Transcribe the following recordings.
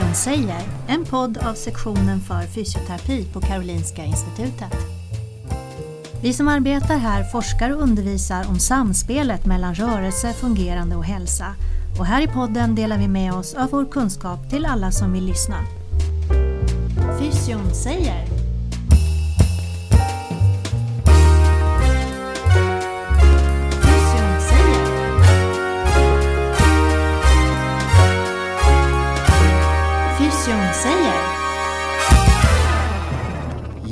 Fysion säger, en podd av sektionen för fysioterapi på Karolinska Institutet. Vi som arbetar här forskar och undervisar om samspelet mellan rörelse, fungerande och hälsa. Och här i podden delar vi med oss av vår kunskap till alla som vill lyssna. Fysion säger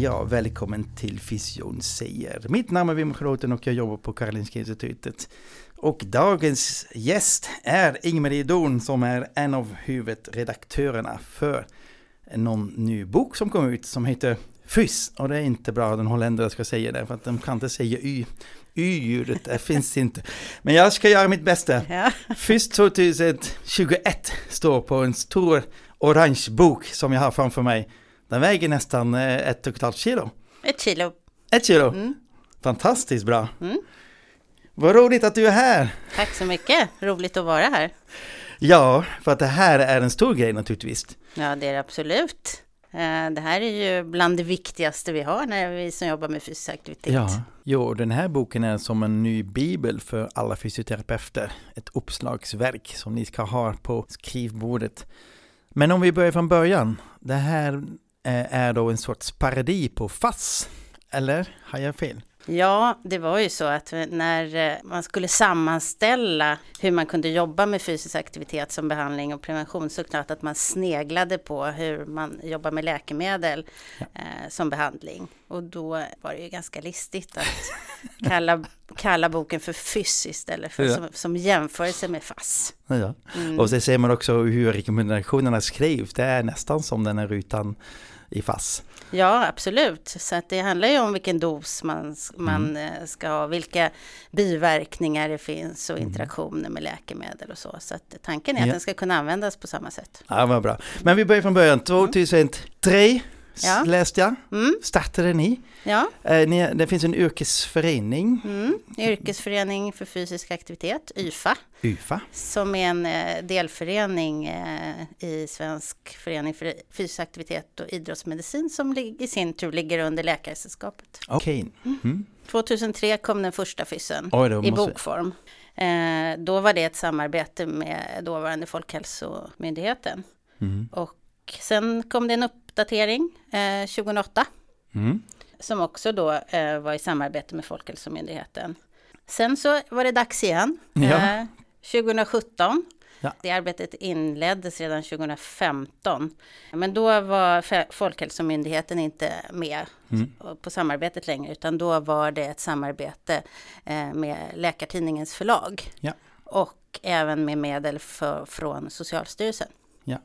Ja, välkommen till Fysion säger. Mitt namn är Wim Schroten och jag jobbar på Karolinska Institutet. Och dagens gäst är Ingmarie Dorn som är en av huvudredaktörerna för någon ny bok som kom ut som heter Fys. Och det är inte bra att en holländare ska säga det för att de kan inte säga Y. Y-ljudet, det finns inte. Men jag ska göra mitt bästa. Ja. Fys 2021 står på en stor orange bok som jag har framför mig. Den väger nästan eh, ett och ett halvt kilo. Ett kilo. Ett kilo. Mm. Fantastiskt bra. Mm. Vad roligt att du är här. Tack så mycket. Roligt att vara här. Ja, för att det här är en stor grej naturligtvis. Ja, det är det absolut. Eh, Det här är ju bland det viktigaste vi har när vi som jobbar med fysisk aktivitet. Ja, jo, den här boken är som en ny bibel för alla fysioterapeuter. Ett uppslagsverk som ni ska ha på skrivbordet. Men om vi börjar från början. Det här Eh, är då en sorts parodi på FASS. Eller har jag fel? Ja, det var ju så att när eh, man skulle sammanställa hur man kunde jobba med fysisk aktivitet som behandling och prevention så klart att man sneglade på hur man jobbar med läkemedel eh, som behandling. Och då var det ju ganska listigt att kalla, kalla boken för FYSS istället för Ja. som, som jämförelse med FASS. Ja. Mm. Och så ser man också hur rekommendationerna skrivs. Det är nästan som den här rutan i FASS. Ja, absolut. Så att det handlar ju om vilken dos man, man Mm. eh, ska ha, vilka biverkningar det finns och Mm. interaktioner med läkemedel och så. Så att tanken är att Ja. den ska kunna användas på samma sätt. Ja, vad bra. Men vi börjar från början. 2003 Ja. läste jag. Mm, Startade ni. ja, Eh. Det finns en yrkesförening, mm. Yrkesförening för fysisk aktivitet, YFA, UFA. som är en eh, delförening eh, i Svensk förening för fysisk aktivitet och idrottsmedicin som i sin tur ligger under Läkaresällskapet. Okej. Mm. 2003 kom den första fyssen. Oj, då i måste... bokform. Eh, då var det ett samarbete med dåvarande Folkhälsomyndigheten. Mm. Och sen kom det en uppdatering eh, 2008 Mm. som också då eh, var i samarbete med Folkhälsomyndigheten. Sen så var det dags igen. Ja. Eh, 2017. Ja. Det arbetet inleddes redan 2015. Men då var Folkhälsomyndigheten inte med Mm. på samarbetet längre, utan då var det ett samarbete eh, med Läkartidningens förlag. Ja. Och även med medel för, från Socialstyrelsen. Ja.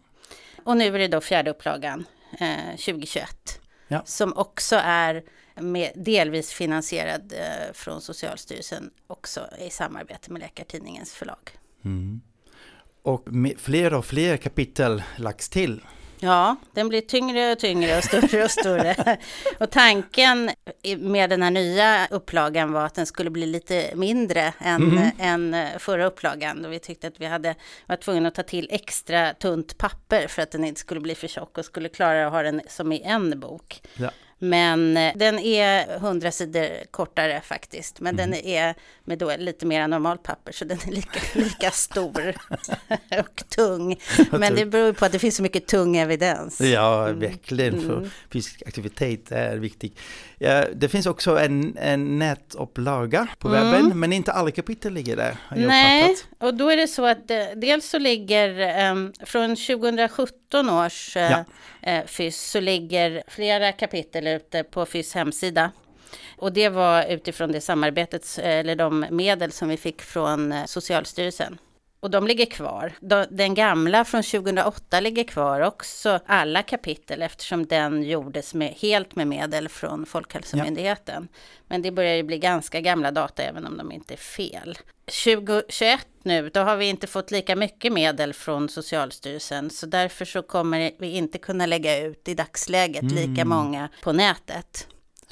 Och nu är det då fjärde upplagan eh, 2021. Ja. Som också är med, delvis finansierad eh, från Socialstyrelsen, också i samarbete med Läkartidningens förlag. Mm. Och med fler och fler kapitel lagts till. Ja, den blir tyngre och tyngre och större och större. och tanken med den här nya upplagan var att den skulle bli lite mindre än, Mhm. än eh, förra upplagan. Då vi tyckte att vi hade var tvungna att ta till extra tunt papper för att den inte skulle bli för tjock och skulle klara att ha den som i en bok. Ja. Men eh, den är 100 sidor kortare faktiskt. Men den är med då lite mer normalt papper så den är lika, lika stor och tung. Men det beror på att det finns så mycket tung evidens. Ja, Mm. verkligen. För Mm. fysisk aktivitet är viktig. Ja, det finns också en, en nätupplaga på Mm. webben, men inte alla kapitel ligger där. Nej, uppfattat. och då är det så att eh, dels så ligger eh, från 2017 års eh, Ja. eh, FYS så ligger flera kapitel ute på FYS hemsida. Och det var utifrån det samarbetet, eh, eller de medel som vi fick från Socialstyrelsen. Och de ligger kvar. De- Den gamla från 2008 ligger kvar också, alla kapitel, eftersom den gjordes med, helt med medel från Folkhälsomyndigheten. Men det börjar ju bli ganska gamla data, även om de inte är fel. 2021 nu, då har vi inte fått lika mycket medel från Socialstyrelsen, så därför så kommer vi inte kunna lägga ut i dagsläget lika Mm. många på nätet.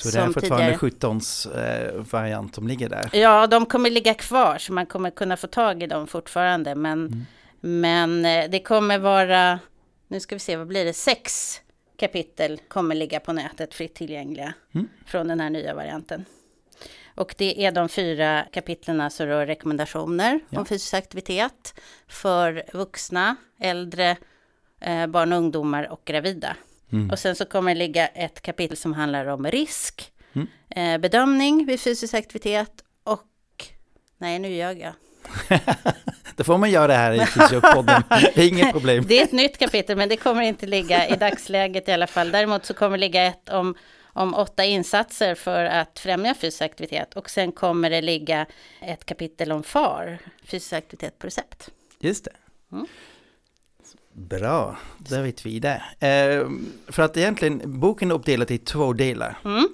Så det är fortfarande tidigare. 17 eh, variant som ligger där. Ja, de kommer ligga kvar så man kommer kunna få tag i dem fortfarande. Men, Mm. men eh, det kommer vara nu ska vi se, vad blir det, sex kapitel kommer ligga på nätet fritt tillgängliga Mm. från den här nya varianten. Och det är de fyra kapitlen som rör rekommendationer Ja. om fysisk aktivitet för vuxna, äldre, eh, barn och ungdomar och gravida. Mm. Och sen så kommer det ligga ett kapitel som handlar om risk, Mm. eh, bedömning vid fysisk aktivitet och... Nej, nu ljög jag. Då får man göra det här i Fysiopodden. Inget problem. Det är ett nytt kapitel, men det kommer inte ligga i dagsläget i alla fall. Däremot så kommer det ligga ett om, om åtta insatser för att främja fysisk aktivitet. Och sen kommer det ligga ett kapitel om FAR, fysisk aktivitet på recept. Just det. Mm. Bra, då vet vi det. Eh, för att egentligen, boken är uppdelad i två delar. Mm.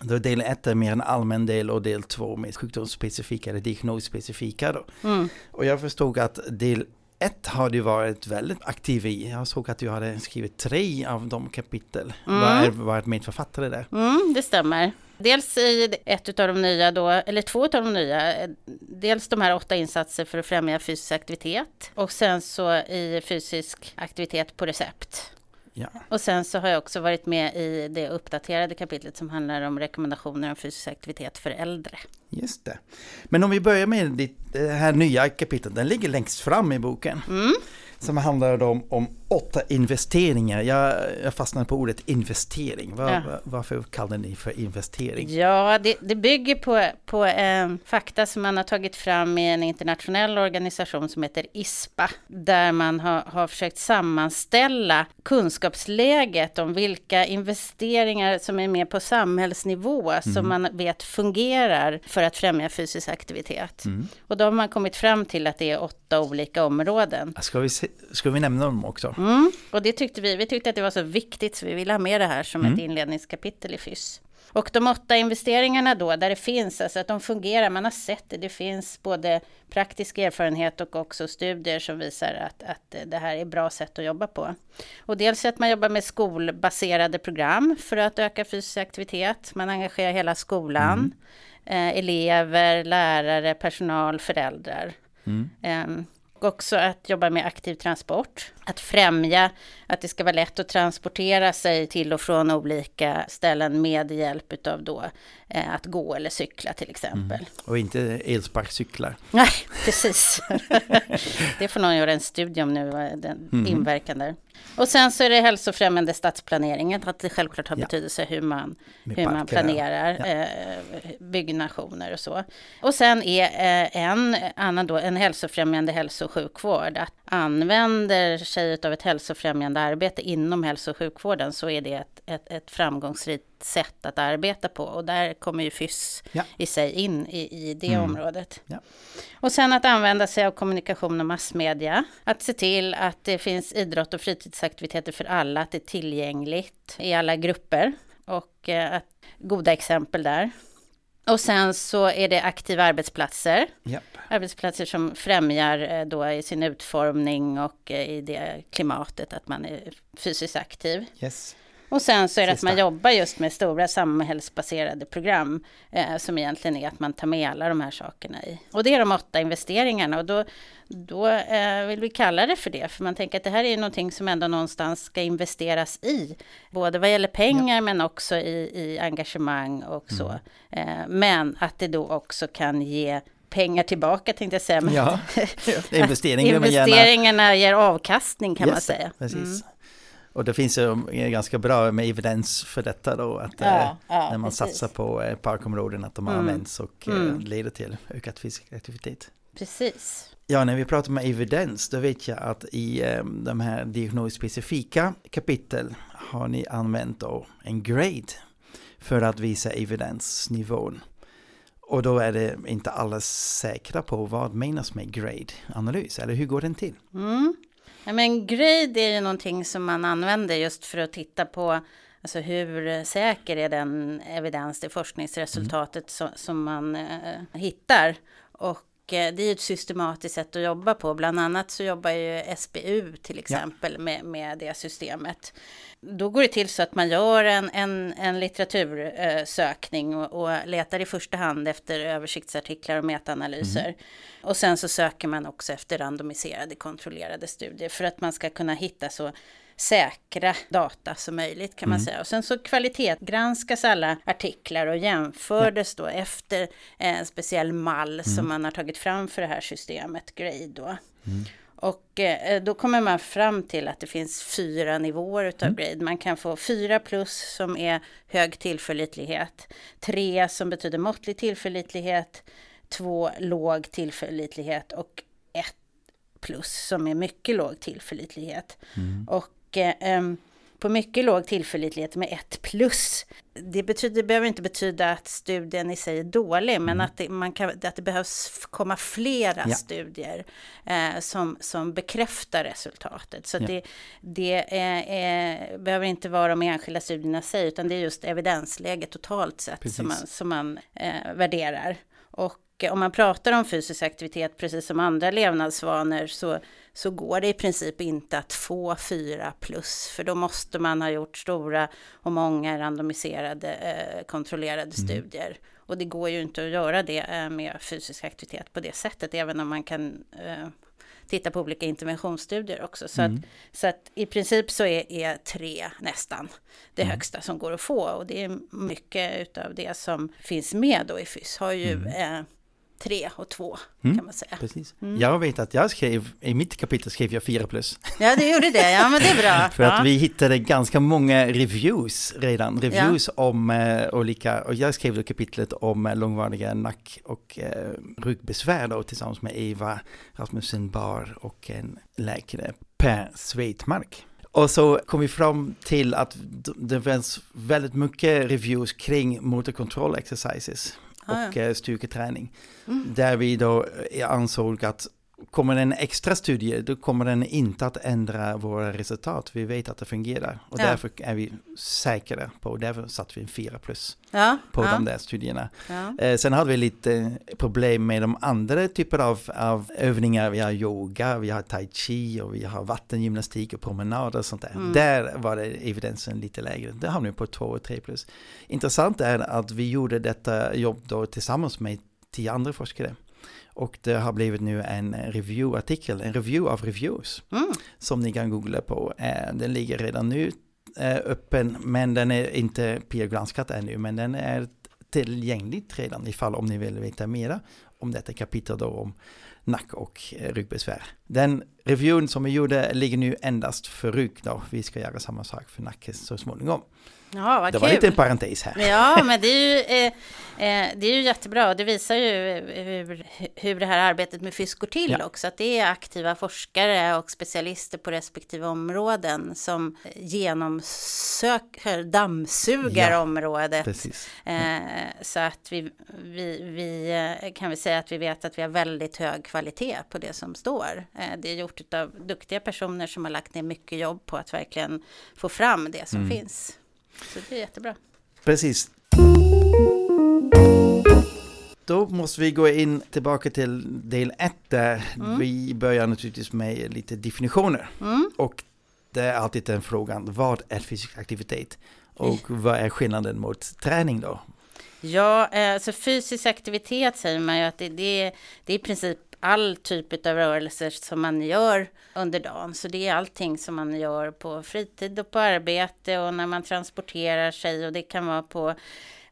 Då del ett är mer en allmän del och del två mer sjukdomsspecifika eller diagnosspecifika då. Mm. Och jag förstod att del ett har du varit väldigt aktiv i. Jag såg att du hade skrivit tre av de kapitel. Mm. Var varit medförfattare där. Mm, det stämmer. Dels i ett av de nya då, eller två av de nya, eh, dels de här åtta insatser för att främja fysisk aktivitet och sen så i fysisk aktivitet på recept. Ja. Och sen så har jag också varit med i det uppdaterade kapitlet som handlar om rekommendationer om fysisk aktivitet för äldre. Just det. Men om vi börjar med det här nya kapitlet, den ligger längst fram i boken. Mm. Som handlar om, om åtta investeringar. Jag, jag fastnade på ordet investering. Var, Ja. var- Varför kallar ni för investering? Ja, det, det bygger på, på eh, fakta som man har tagit fram i en internationell organisation som heter ISPA, där man har, har försökt sammanställa kunskapsläget om vilka investeringar som är med på samhällsnivå som man vet fungerar för att främja fysisk aktivitet. Mm. Och då har man kommit fram till att det är åtta olika områden. Ska vi, ska vi nämna dem också? Mm, och det tyckte vi. Vi tyckte att det var så viktigt så vi ville ha med det här som ett inledningskapitel i FYSS. Och de åtta investeringarna då, där det finns, alltså att de fungerar, man har sett det, det finns både praktisk erfarenhet och också studier som visar att, att det här är bra sätt att jobba på. Och dels att man jobbar med skolbaserade program för att öka fysisk aktivitet, man engagerar hela skolan, eh, elever, lärare, personal, föräldrar. Mm. Också att jobba med aktiv transport. Att främja att det ska vara lätt att transportera sig till och från olika ställen med hjälp av då eh, att gå eller cykla till exempel. Och inte elsparkcyklar. Nej, precis. det får någon göra en studie om nu, den Mm. inverkan där. Och sen så är det hälsofrämjande stadsplaneringen, att det självklart har Ja. betydelse hur man, Med hur man parker, planerar Ja. eh, byggnationer och så. Och sen är eh, en annan då en hälsofrämjande hälso och sjukvård. Att använder sig av ett hälsofrämjande arbete inom hälso och sjukvården så är det ett, ett, ett framgångsrikt sätt att arbeta på. Och där kommer ju FYSS Ja. i sig in i, i det Mm. området. Ja. Och sen att använda sig av kommunikation och massmedia. Att se till att det finns idrott och fritidsaktiviteter för alla, att det är tillgängligt i alla grupper. Och eh, att, goda exempel där. Och sen så är det aktiva arbetsplatser. Japp. Arbetsplatser som främjar eh, då i sin utformning och eh, i det klimatet att man är fysiskt aktiv. Yes. Och sen så är det Sista. att man jobbar just med stora samhällsbaserade program eh, som egentligen är att man tar med alla de här sakerna i. Och det är de åtta investeringarna och då, då eh, vill vi kalla det för det. För man tänker att det här är ju någonting som ändå någonstans ska investeras i. Både vad gäller pengar men också i, i engagemang och så. Mm. Eh, men att det då också kan ge pengar tillbaka tänkte jag säga. Men Ja, investeringar man gärna... Investeringarna ger avkastning kan man Yes, säga. Precis. Mm. Och det finns ju ganska bra med evidens för detta då, att Ja, eh, ja, när man precis. satsar på eh, parkområden att de Mm. används och eh, Mm. leder till ökad fysisk aktivitet. Precis. Ja, när vi pratar med evidens, då vet jag att i eh, de här diagnosspecifika kapitel har ni använt då en grade för att visa evidensnivån. Och då är det inte alla säkra på vad menas med grade-analys, eller hur går den till? Mm. Ja, men grade är ju någonting som man använder just för att titta på alltså hur säker är den evidens, det forskningsresultatet som, som man eh, hittar. Och det är ju ett systematiskt sätt att jobba på. Bland annat så jobbar ju SBU till exempel med, med det systemet. Då går det till så att man gör en, en, en litteratursökning och, och letar i första hand efter översiktsartiklar och metaanalyser. Och sen så söker man också efter randomiserade kontrollerade studier för att man ska kunna hitta så säkra data som möjligt kan man Mm. säga. Och sen så kvalitetsgranskas alla artiklar och jämfördes då efter en speciell mall Mm. som man har tagit fram för det här systemet, Grade då. Mm. Och eh, då kommer man fram till att det finns fyra nivåer utav Mm. grade. Man kan få fyra plus som är hög tillförlitlighet, tre som betyder måttlig tillförlitlighet, två låg tillförlitlighet och ett plus som är mycket låg tillförlitlighet. Och eh, em, på mycket låg tillförlitlighet med ett plus, det, betyder, det behöver inte betyda att studien i sig är dålig, men att det, man kan, att det behövs komma flera Ja. studier eh, som, som bekräftar resultatet. Så Ja. det, det är, är, behöver inte vara de enskilda studierna i sig, utan det är just evidensläget totalt sett Precis. som man, som man eh, värderar. Och eh, om man pratar om fysisk aktivitet, precis som andra levnadsvanor, så, så går det i princip inte att få fyra plus, för då måste man ha gjort stora och många randomiserade eh, kontrollerade studier. Och det går ju inte att göra det eh, med fysisk aktivitet på det sättet, även om man kan eh, titta på olika interventionsstudier också. Så, att, så att i princip så är, är tre nästan det högsta som går att få. Och det är mycket utav det som finns med då i FYS har ju eh, tre och två kan man säga. Precis. Mm. Jag vet att jag skrev, i mitt kapitel skrev jag 4 plus. Ja, det gjorde det. Ja, men det är bra. För ja. att vi hittade ganska många reviews redan, reviews om eh, olika, och jag skrev då kapitlet om eh, långvariga nack och eh, ryggbesvär då tillsammans med Eva Rasmussen Bar och en läkare, Per Sveitmark. Och så kom vi fram till att det fanns väldigt mycket reviews kring motor control Ah, och eh, styrketräning. Där vi då eh, ansåg att kommer det en extra studie, då kommer den inte att ändra våra resultat. Vi vet att det fungerar och Ja. därför är vi säkra på, därför satte vi en 4 plus ja, på ja, de där studierna. Eh, sen hade vi lite problem med de andra typer av, av övningar. Vi har yoga, vi har tai chi och vi har vattengymnastik och promenader och sånt där. Mm. Där var det evidensen lite lägre. Där hamnade vi på 2 och 3 plus. Intressant är att vi gjorde detta jobb då tillsammans med tio andra forskare. Och det har blivit nu en review-artikel, en review av reviews Mm. som ni kan googla på. Eh, Den ligger redan nu eh, öppen, men den är inte peer-granskat ännu, men den är tillgängligt redan ifall om ni vill veta mera om detta kapitel då om nack och eh, ryggbesvär. Den reviewen som vi gjorde ligger nu endast för rygg då. Vi ska göra samma sak för nacke så småningom. Ja vad Det kul. var lite en parentes här. Ja, men det är ju, eh, eh, det är ju jättebra. Det visar ju hur, hur det här arbetet med FYSK går till Ja. också. Att det är aktiva forskare och specialister på respektive områden som genomsöker, dammsuger Ja, området. Precis. Eh, så att vi, vi, vi eh, kan vi säga att vi vet att vi har väldigt hög kvalitet på det som står. Eh, det är gjort av duktiga personer som har lagt ner mycket jobb på att verkligen få fram det som finns. Så det är jättebra. Precis. Då måste vi gå in tillbaka till del 1 där vi börjar naturligtvis med lite definitioner. Mm. Och det är alltid den frågan, vad är fysisk aktivitet? Och vad är skillnaden mot träning då? Ja, eh, så fysisk aktivitet säger man ju att det, det, det är i princip all typ av rörelser som man gör under dagen. Så det är allting som man gör på fritid och på arbete och när man transporterar sig och det kan vara på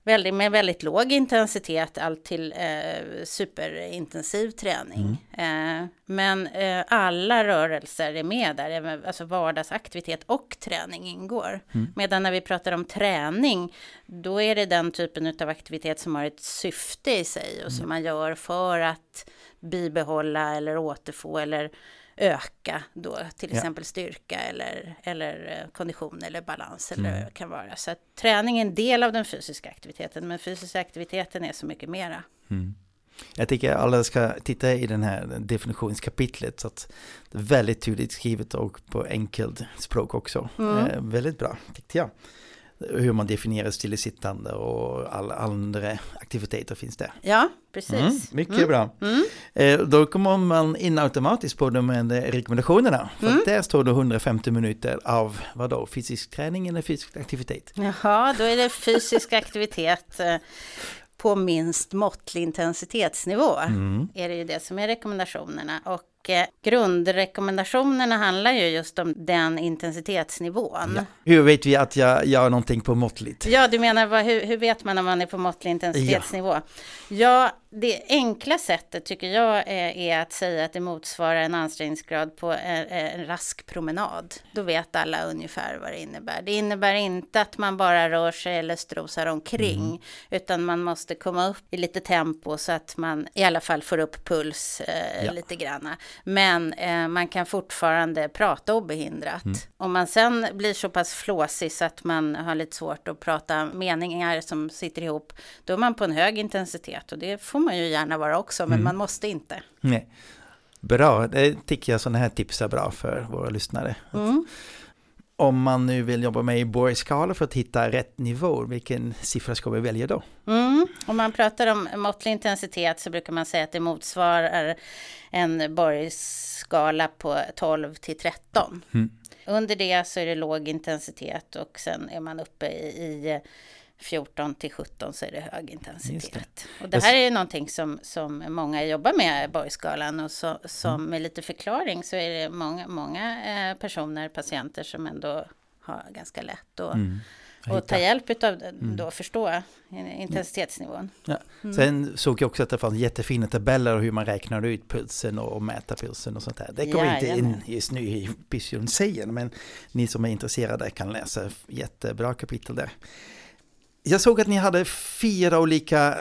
väldigt, med väldigt låg intensitet, allt till eh, superintensiv träning. Eh, men eh, alla rörelser är med där, även, alltså vardagsaktivitet och träning ingår. Medan när vi pratar om träning, då är det den typen av aktivitet som har ett syfte i sig och som man gör för att bibehålla eller återfå eller öka då till Ja. exempel styrka eller, eller eh, kondition eller balans eller det kan vara. Så träning är en del av den fysiska aktiviteten men fysiska aktiviteten är så mycket mera. Jag tycker alla ska titta i den här definitionskapitlet så att det är väldigt tydligt skrivet och på enkelt språk också. Eh, väldigt bra tyckte jag. Hur man definierar stillasittande och alla andra aktiviteter finns där. Ja, precis. Mm, mycket bra. Eh, då kommer man in automatiskt på de rekommendationerna. För att där står det 150 minuter av vadå, fysisk träning eller fysisk aktivitet. Jaha, då är det fysisk aktivitet eh, på minst måttlig intensitetsnivå. Är det ju det som är rekommendationerna. Och eh, grundrekommendationerna handlar ju just om den intensitetsnivån. Ja. Hur vet vi att jag gör någonting på måttligt? Ja, du menar vad, hur, hur vet man om man är på måttlig intensitetsnivå? Ja, ja det enkla sättet tycker jag är, är, att säga att det motsvarar en ansträngningsgrad på en, en, rask promenad. Då vet alla ungefär vad det innebär. Det innebär inte att man bara rör sig eller strosar omkring, mm. utan man måste komma upp i lite tempo så att man i alla fall får upp puls eh, ja. lite granna. Men eh, man kan fortfarande prata obehindrat. Mm. Om man sen blir så pass flåsig så att man har lite svårt att prata meningar som sitter ihop, då är man på en hög intensitet och det får man ju gärna vara också, men mm. man måste inte. Nej. Bra, det tycker jag sådana här tips är bra för våra lyssnare. Mm. Om man nu vill jobba med i Borg-skala för att hitta rätt nivå, vilken siffra ska vi välja då? Mm. Om man pratar om måttlig intensitet så brukar man säga att det motsvarar en Borg-skala på 12 till 13. Mm. Under det så är det låg intensitet och sen är man uppe i, i 14 till 17 så är det hög intensitet. Det. Och det här är någonting som, som många jobbar med, Borgskalan, och så, som mm. med lite förklaring så är det många, många eh, personer, patienter som ändå har ganska lätt att mm. Och ta hjälp av mm. då förstå intensitetsnivån. Ja. Mm. Sen såg jag också att det fanns jättefina tabeller hur man räknar ut pulsen och mäter pulsen och sånt där. Det kommer inte in just nu i säger, men ni som är intresserade kan läsa jättebra kapitel där. Jag såg att ni hade fyra olika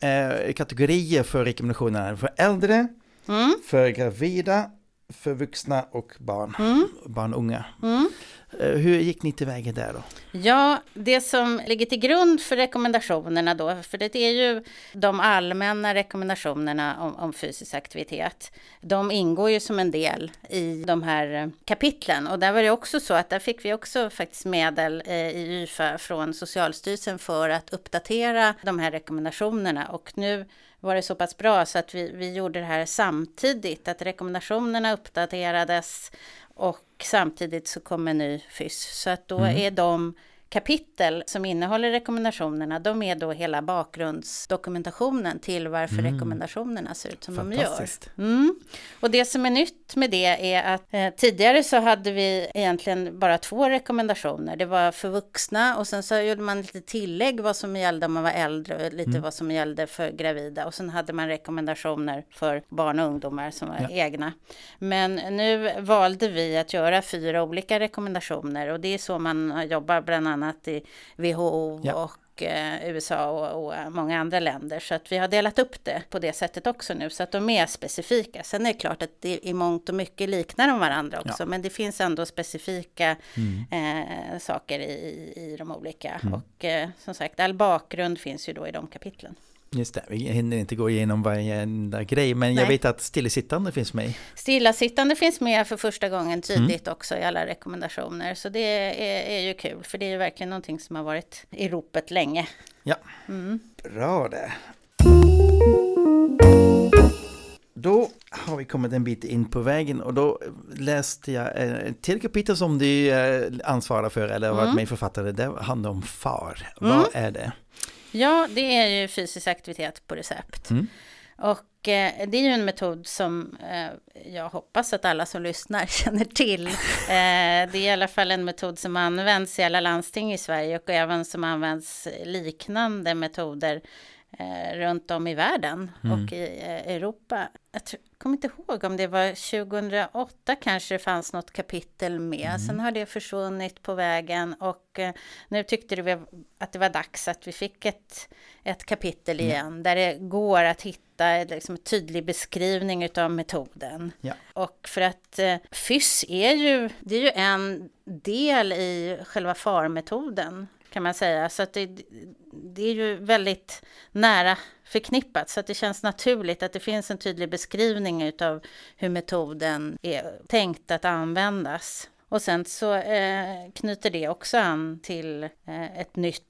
äh, kategorier för rekommendationerna. För äldre, mm. för gravida, för vuxna och barn, mm. barn och unga. Mm. Eh, hur gick ni tillväga där då? Ja, det som ligger till grund för rekommendationerna då, för det är ju de allmänna rekommendationerna om, om, fysisk aktivitet. De ingår ju som en del i de här kapitlen och där var det också så att där fick vi också faktiskt medel eh, i YFA från Socialstyrelsen för att uppdatera de här rekommendationerna och nu var det så pass bra så att vi, vi gjorde det här samtidigt, att rekommendationerna uppdaterades och samtidigt så kommer en ny FYS. Så att då mm. är de kapitel som innehåller rekommendationerna, de är då hela bakgrundsdokumentationen till varför mm. rekommendationerna ser ut som de gör. Mm. Och det som är nytt med det är att eh, tidigare så hade vi egentligen bara två rekommendationer. Det var för vuxna och sen så gjorde man lite tillägg vad som gällde om man var äldre och lite mm. vad som gällde för gravida. Och sen hade man rekommendationer för barn och ungdomar som var ja. egna. Men nu valde vi att göra fyra olika rekommendationer och det är så man jobbar bland annat annat i WHO ja. och eh, USA och, och, många andra länder. Så att vi har delat upp det på det sättet också nu så att de är specifika. Sen är det klart att det i mångt och mycket liknar de varandra också. Ja. Men det finns ändå specifika mm. eh, saker i, i de olika. Mm. Och eh, som sagt, all bakgrund finns ju då i de kapitlen. Just det, vi hinner inte gå igenom varenda grej, men Nej. jag vet att stillasittande finns med. Stillasittande finns med för första gången tydligt mm. också i alla rekommendationer, så det är, är, ju kul, för det är ju verkligen någonting som har varit i ropet länge. Ja, mm. bra det. Då har vi kommit en bit in på vägen och då läste jag ett till kapitel som du eh, ansvarar för eller har varit mm. med författare. Det handlar om FAR. Mm. Vad är det? Ja, det är ju fysisk aktivitet på recept. Mm. Och eh, det är ju en metod som eh, jag hoppas att alla som lyssnar känner till. Eh, det är i alla fall en metod som används i alla landsting i Sverige och även som används liknande metoder eh, runt om i världen mm. och i eh, Europa. Jag tror, kommer inte ihåg om det var 2008 kanske det fanns något kapitel med. Mm. Sen har det försvunnit på vägen och eh, nu tyckte vi att det var dags att vi fick ett, ett kapitel mm. igen där det går att hitta liksom, en tydlig beskrivning av metoden. Ja. Och för att eh, FYSS är ju, det är ju en del i själva FAR-metoden kan man säga. Så det, det är ju väldigt nära förknippat så att det känns naturligt att det finns en tydlig beskrivning av hur metoden är tänkt att användas. Och sen så eh, knyter det också an till eh, ett nytt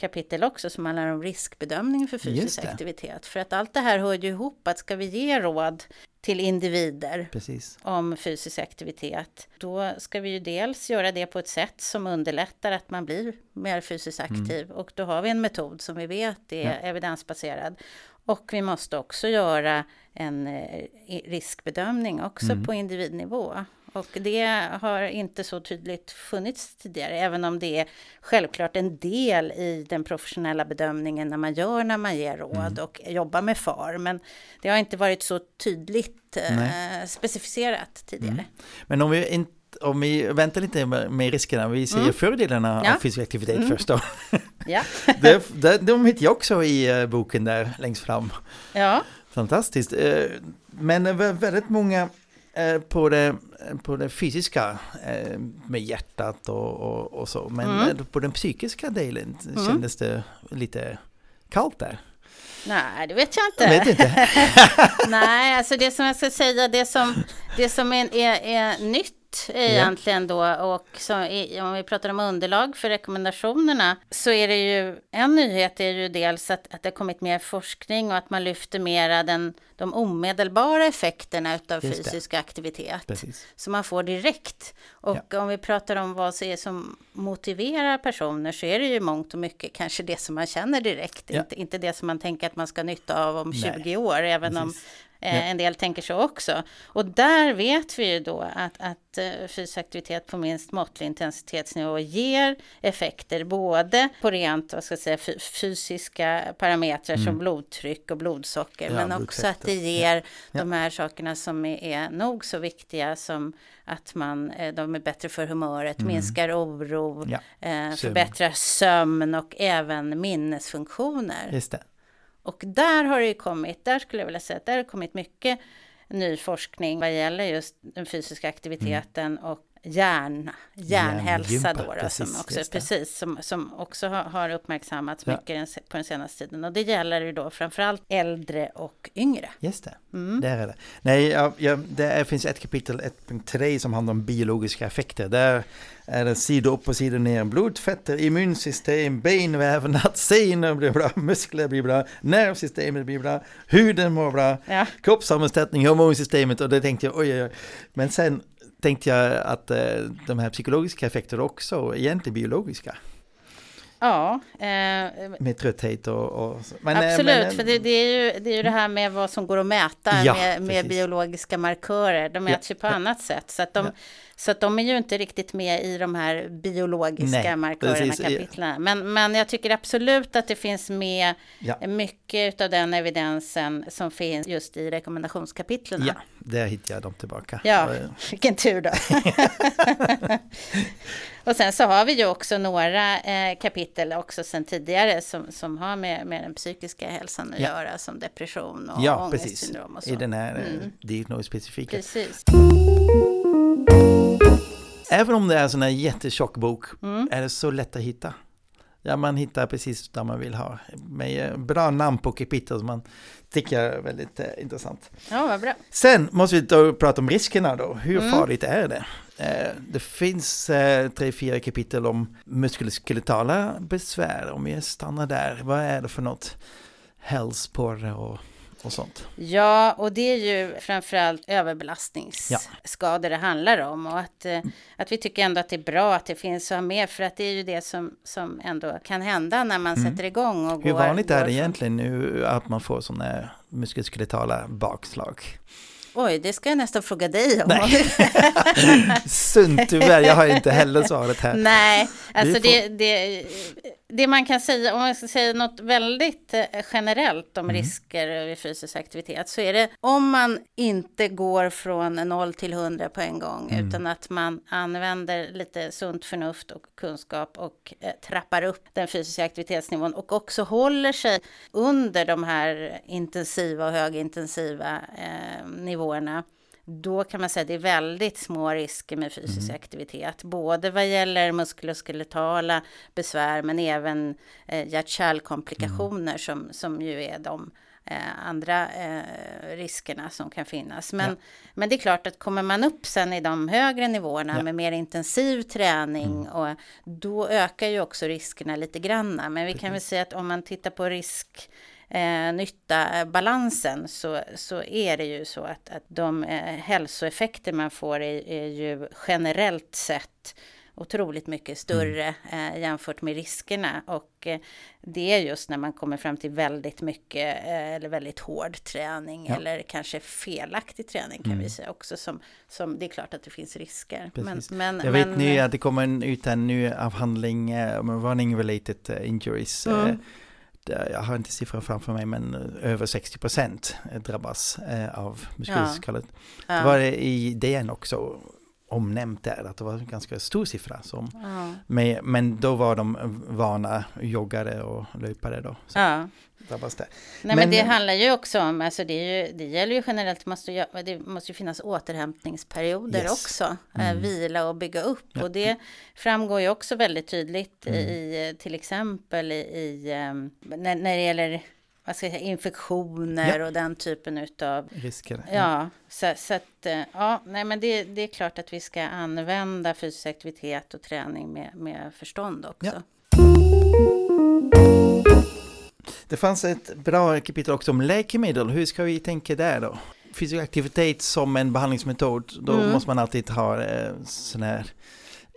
kapitel också som handlar om riskbedömning för fysisk aktivitet. För att allt det här hör ju ihop, att ska vi ge råd till individer Precis. om fysisk aktivitet, då ska vi ju dels göra det på ett sätt som underlättar att man blir mer fysiskt mm. aktiv. Mm. Och då har vi en metod som vi vet är ja. evidensbaserad. Och vi måste också göra en eh, riskbedömning också mm. på individnivå. Och det har inte så tydligt funnits tidigare, även om det är självklart en del i den professionella bedömningen när man gör när man ger råd mm. och jobbar med FAR. Men det har inte varit så tydligt eh, specificerat tidigare. Mm. Men om vi inte om vi väntar lite med, riskerna, vi ser mm. fördelarna ja. av fysisk aktivitet mm. först då. Ja. det, det, de hittar jag också i uh, boken där längst fram. Ja. Fantastiskt. Uh, men väldigt många på, det, på det fysiska med hjärtat och, och, och så. Men mm. på den psykiska delen mm. kändes det lite kallt där. Nej, det vet jag inte. Jag vet inte. Nej, alltså det som jag ska säga, det som, det som är, är, är nytt egentligen då och så, om vi pratar om underlag för rekommendationerna så är det ju en nyhet är ju dels att, att det har kommit mer forskning och att man lyfter mera den, de omedelbara effekterna utav fysisk aktivitet. Precis. Så man får direkt. Och ja. om vi pratar om vad som, är som motiverar personer så är det ju mångt och mycket kanske det som man känner direkt. Ja. Inte, inte det som man tänker att man ska nytta av om Nej. 20 år, även Precis. om Eh, en del tänker så också. Och där vet vi ju då att, att eh, fysisk aktivitet på minst måttlig intensitetsnivå ger effekter både på rent vad ska jag säga, fysiska parametrar mm. som blodtryck och blodsocker ja, men också att det ger ja. Ja. de här sakerna som är, är nog så viktiga som att man, eh, de är bättre för humöret, mm. minskar oro, eh, förbättrar sömn och även minnesfunktioner. Just det. Och där har det ju kommit, där skulle jag vilja säga att där har det kommit mycket ny forskning vad gäller just den fysiska aktiviteten mm. och hjärn, hjärnhälsa då, då som också, precis, som, som också har, uppmärksammats ja. mycket på den senaste tiden. Och det gäller ju då framförallt äldre och yngre. Just det, mm. där är det. Nej, ja, ja, det finns ett kapitel 1.3 som handlar om biologiska effekter. Där är det sidor upp och sidor ner. Blodfetter, immunsystem, benvävnad, senor blir bra, muskler blir bra, nervsystemet blir bra, huden mår bra, ja. kroppssammansättning, hormonsystemet och det tänkte jag oj, oj, oj. Men sen tänkte jag att eh, de här psykologiska effekterna också egentligen biologiska. Ja. Eh, med trötthet och, och men, eh, Absolut, men, för det, det, är ju, det är ju det här med vad som går att mäta ja, med, med biologiska markörer. De mäts ja, ju på ja. annat sätt. Så att, de, så att de är ju inte riktigt med i de här biologiska Nej, markörerna, kapitlen. Men, men jag tycker absolut att det finns med mycket av den evidensen som finns just i rekommendationskapitlen. Ja, där hittar jag dem tillbaka. Ja, vilken tur då. Och sen så har vi ju också några eh, kapitel också sen tidigare som, som har med, med den psykiska hälsan att ja. göra som depression och ja, ångestsyndrom och så. i den här eh, mm. diagnosspecifika. Precis. Även om det är en sån här jättetjock bok mm. är det så lätt att hitta. Ja, man hittar precis där man vill ha. Med bra namn på kapitel som man tycker är väldigt eh, intressant. Ja, vad bra. Sen måste vi då prata om riskerna då. Hur mm. farligt är det? Eh, det finns eh, tre, fyra kapitel om muskuloskeletala besvär. Om vi stannar där, vad är det för något? Hälsporre och och sånt. Ja, och det är ju framförallt överbelastningsskador ja. det handlar om. Och att, eh, att vi tycker ändå att det är bra att det finns att ha med. För att det är ju det som, som ändå kan hända när man mm. sätter igång. Och Hur går, vanligt är det egentligen nu att man får sådana muskuloskeletala bakslag? Oj, det ska jag nästan fråga dig om. Nej. Sunt tyvärr, jag har inte heller svaret här. Nej, alltså får... det, det, det man kan säga, om man ska säga något väldigt eh, generellt om mm. risker vid fysisk aktivitet, så är det om man inte går från 0 till 100 på en gång, mm. utan att man använder lite sunt förnuft och kunskap och eh, trappar upp den fysiska aktivitetsnivån och också håller sig under de här intensiva och högintensiva eh, nivåerna då kan man säga att det är väldigt små risker med fysisk mm. aktivitet. Både vad gäller muskuloskeletala besvär men även eh, hjärt-kärlkomplikationer mm. som, som ju är de eh, andra eh, riskerna som kan finnas. Men, ja. men det är klart att kommer man upp sen i de högre nivåerna ja. med mer intensiv träning mm. och då ökar ju också riskerna lite granna. Men vi kan väl säga att om man tittar på risk eh, nytta-balansen så, så är det ju så att, att de eh, hälsoeffekter man får är, är ju generellt sett otroligt mycket större eh, jämfört med riskerna. Och eh, det är just när man kommer fram till väldigt mycket eh, eller väldigt hård träning ja. eller kanske felaktig träning kan mm. vi säga också. Som, som, det är klart att det finns risker. Men, men, Jag vet men, nu att det kommer en, ut en ny avhandling om uh, running related uh, injuries. Mm. Jag har inte siffror framför mig, men över 60 procent drabbas av muskuloskallet. Ja. Det var det i DN också omnämnt där, att det var en ganska stor siffra. Som, ja. med, men då var de vana joggare och löpare då. Så ja. drabbas det. Nej men, men, det handlar ju också om, alltså det, är ju, det gäller ju generellt, måste, det måste ju finnas återhämtningsperioder yes. också. Eh, mm. vila och bygga upp. Ja. Och det framgår ju också väldigt tydligt mm. i till exempel i, i eh, när, när det gäller vad ska jag säga, infektioner ja. och den typen av risker. Ja, så, så att eh, ja, nej, men det, det är klart att vi ska använda fysisk aktivitet och träning med, med förstånd också. Ja. Det fanns ett bra kapitel också om läkemedel. Hur ska vi tänka där då? Fysisk aktivitet som en behandlingsmetod, då mm. måste man alltid ha eh, sådana här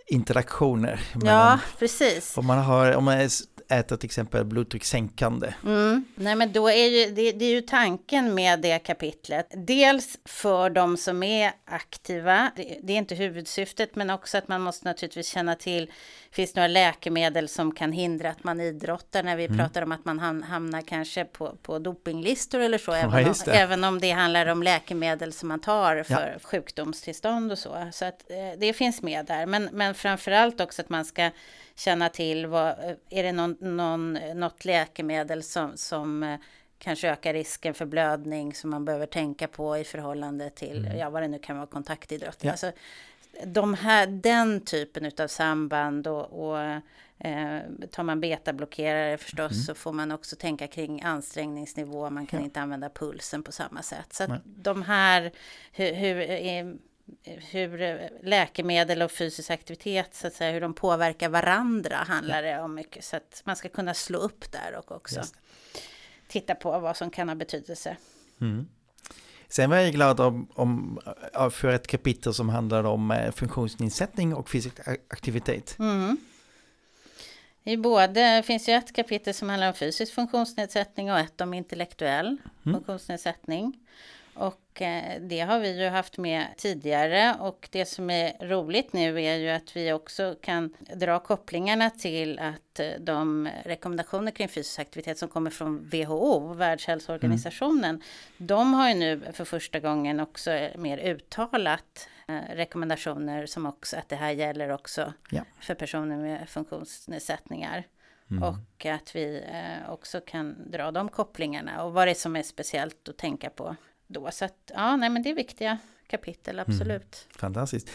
interaktioner. Ja, precis. Om man, har, om man är äta till exempel blodtryckssänkande. Mm. Nej men då är ju, det, det, är ju tanken med det kapitlet. Dels för de som är aktiva, det, det, är inte huvudsyftet, men också att man måste naturligtvis känna till, finns det några läkemedel som kan hindra att man idrottar när vi mm. pratar om att man hamnar kanske på, på dopinglistor eller så, även, ja, om, även om det handlar om läkemedel som man tar för ja. sjukdomstillstånd och så. Så att eh, det finns med där, men, men framför allt också att man ska känna till vad, är det någon, någon, något läkemedel som, som eh, kanske ökar risken för blödning som man behöver tänka på i förhållande till, mm. ja vad det nu kan vara, kontaktidrott. Ja. Alltså, de här, den typen av samband och, och eh, tar man betablockerare förstås mm. så får man också tänka kring ansträngningsnivå. Man kan ja. inte använda pulsen på samma sätt. Så att de här, hur, hur är, hur läkemedel och fysisk aktivitet, så att säga, hur de påverkar varandra handlar det om mycket. Så att man ska kunna slå upp där och också titta på vad som kan ha betydelse. Mm. Sen var jag glad om, om, för ett kapitel som handlar om eh, funktionsnedsättning och fysisk aktivitet. Mm. I både finns ju ett kapitel som handlar om fysisk funktionsnedsättning och ett om intellektuell mm. funktionsnedsättning. Och eh, det har vi ju haft med tidigare och det som är roligt nu är ju att vi också kan dra kopplingarna till att eh, de rekommendationer kring fysisk aktivitet som kommer från WHO, Världshälsoorganisationen, mm. de har ju nu för första gången också mer uttalat eh, rekommendationer som också att det här gäller också ja. för personer med funktionsnedsättningar. Mm. Och att vi också kan dra de kopplingarna och vad det är som är speciellt att tänka på då. Så att, ja, nej men det är viktiga kapitel, mm. absolut. Mm. Fantastiskt.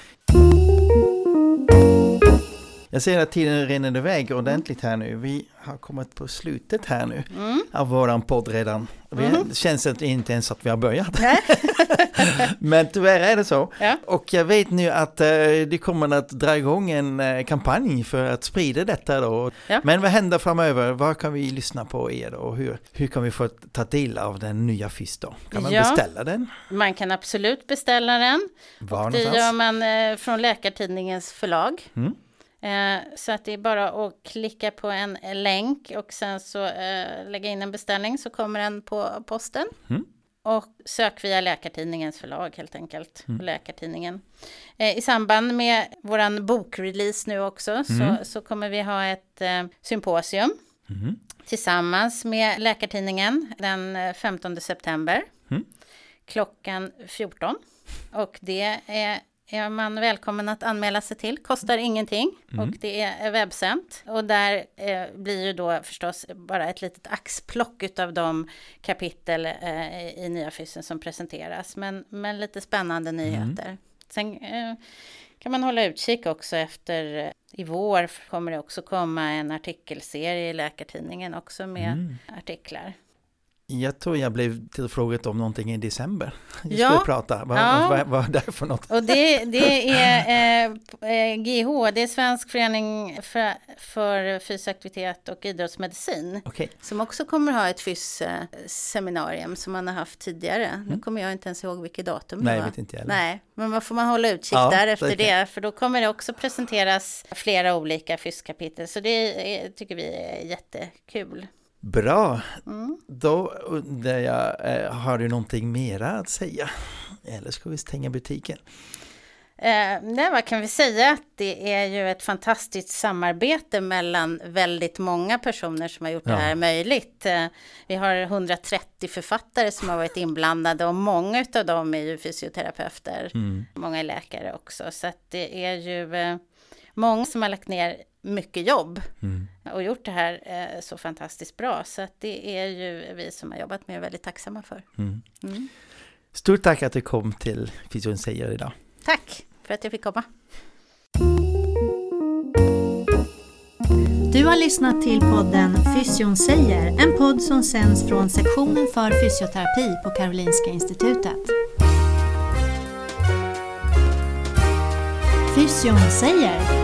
Jag ser att tiden rinner iväg ordentligt här nu. Vi har kommit på slutet här nu mm. av våran podd redan. Mm. Det känns inte ens att vi har börjat. Men tyvärr är det så. Ja. Och jag vet nu att uh, det kommer att dra igång en uh, kampanj för att sprida detta då. Ja. Men vad händer framöver? Vad kan vi lyssna på er och hur, hur kan vi få ta del av den nya FIS då? Kan man ja. beställa den? Man kan absolut beställa den. Var det gör man uh, från Läkartidningens förlag. Mm. Eh, så att det är bara att klicka på en länk och sen så eh, lägga in en beställning så kommer den på posten. Mm. Och sök via Läkartidningens förlag helt enkelt. Mm. Läkartidningen. Eh, I samband med våran bokrelease nu också mm. så, så kommer vi ha ett eh, symposium mm. tillsammans med Läkartidningen den 15 eh, september mm. klockan 14. Och det är är man välkommen att anmäla sig till. Kostar ingenting mm. och det är webbsänt. Och där eh, blir ju då förstås bara ett litet axplock av de kapitel eh, i nya fysen som presenteras. Men, men lite spännande mm. nyheter. Mm. Sen eh, kan man hålla utkik också efter eh, i vår kommer det också komma en artikelserie i Läkartidningen också med mm. artiklar. Jag tror jag blev tillfrågad om någonting i december. Jag Ja. skulle prata. Vad, Ja. vad, vad är det för något? Och det, det är eh, eh, GH, det är Svensk förening för, för fysisk aktivitet och idrottsmedicin. Okej, Som också kommer ha ett fys-seminarium som man har haft tidigare. Nu kommer jag inte ens ihåg vilket datum Mm. nej det var. vet inte jag heller. Nej, men vad får man hålla utkik Ja, där efter det det, För då kommer det också presenteras flera olika fyskapitel. Så det tycker vi är jättekul. Bra, Mm. då undrar jag, eh, har du någonting mera att säga? Eller ska vi stänga butiken? Eh, nej, vad kan vi säga? Att det är ju ett fantastiskt samarbete mellan väldigt många personer som har gjort Ja. det här möjligt. Eh, vi har 130 författare som har varit inblandade och många av dem är ju fysioterapeuter. Mm. Många är läkare också. Så att det är ju eh, många som har lagt ner mycket jobb Mm. och gjort det här eh, så fantastiskt bra. Så att det är ju vi som har jobbat med väldigt tacksamma för. Mm. Mm. Stort tack att du kom till Fysion säger idag. Tack för att jag fick komma. Du har lyssnat till podden Fysion säger, en podd som sänds från sektionen för fysioterapi på Karolinska Institutet. Fysion säger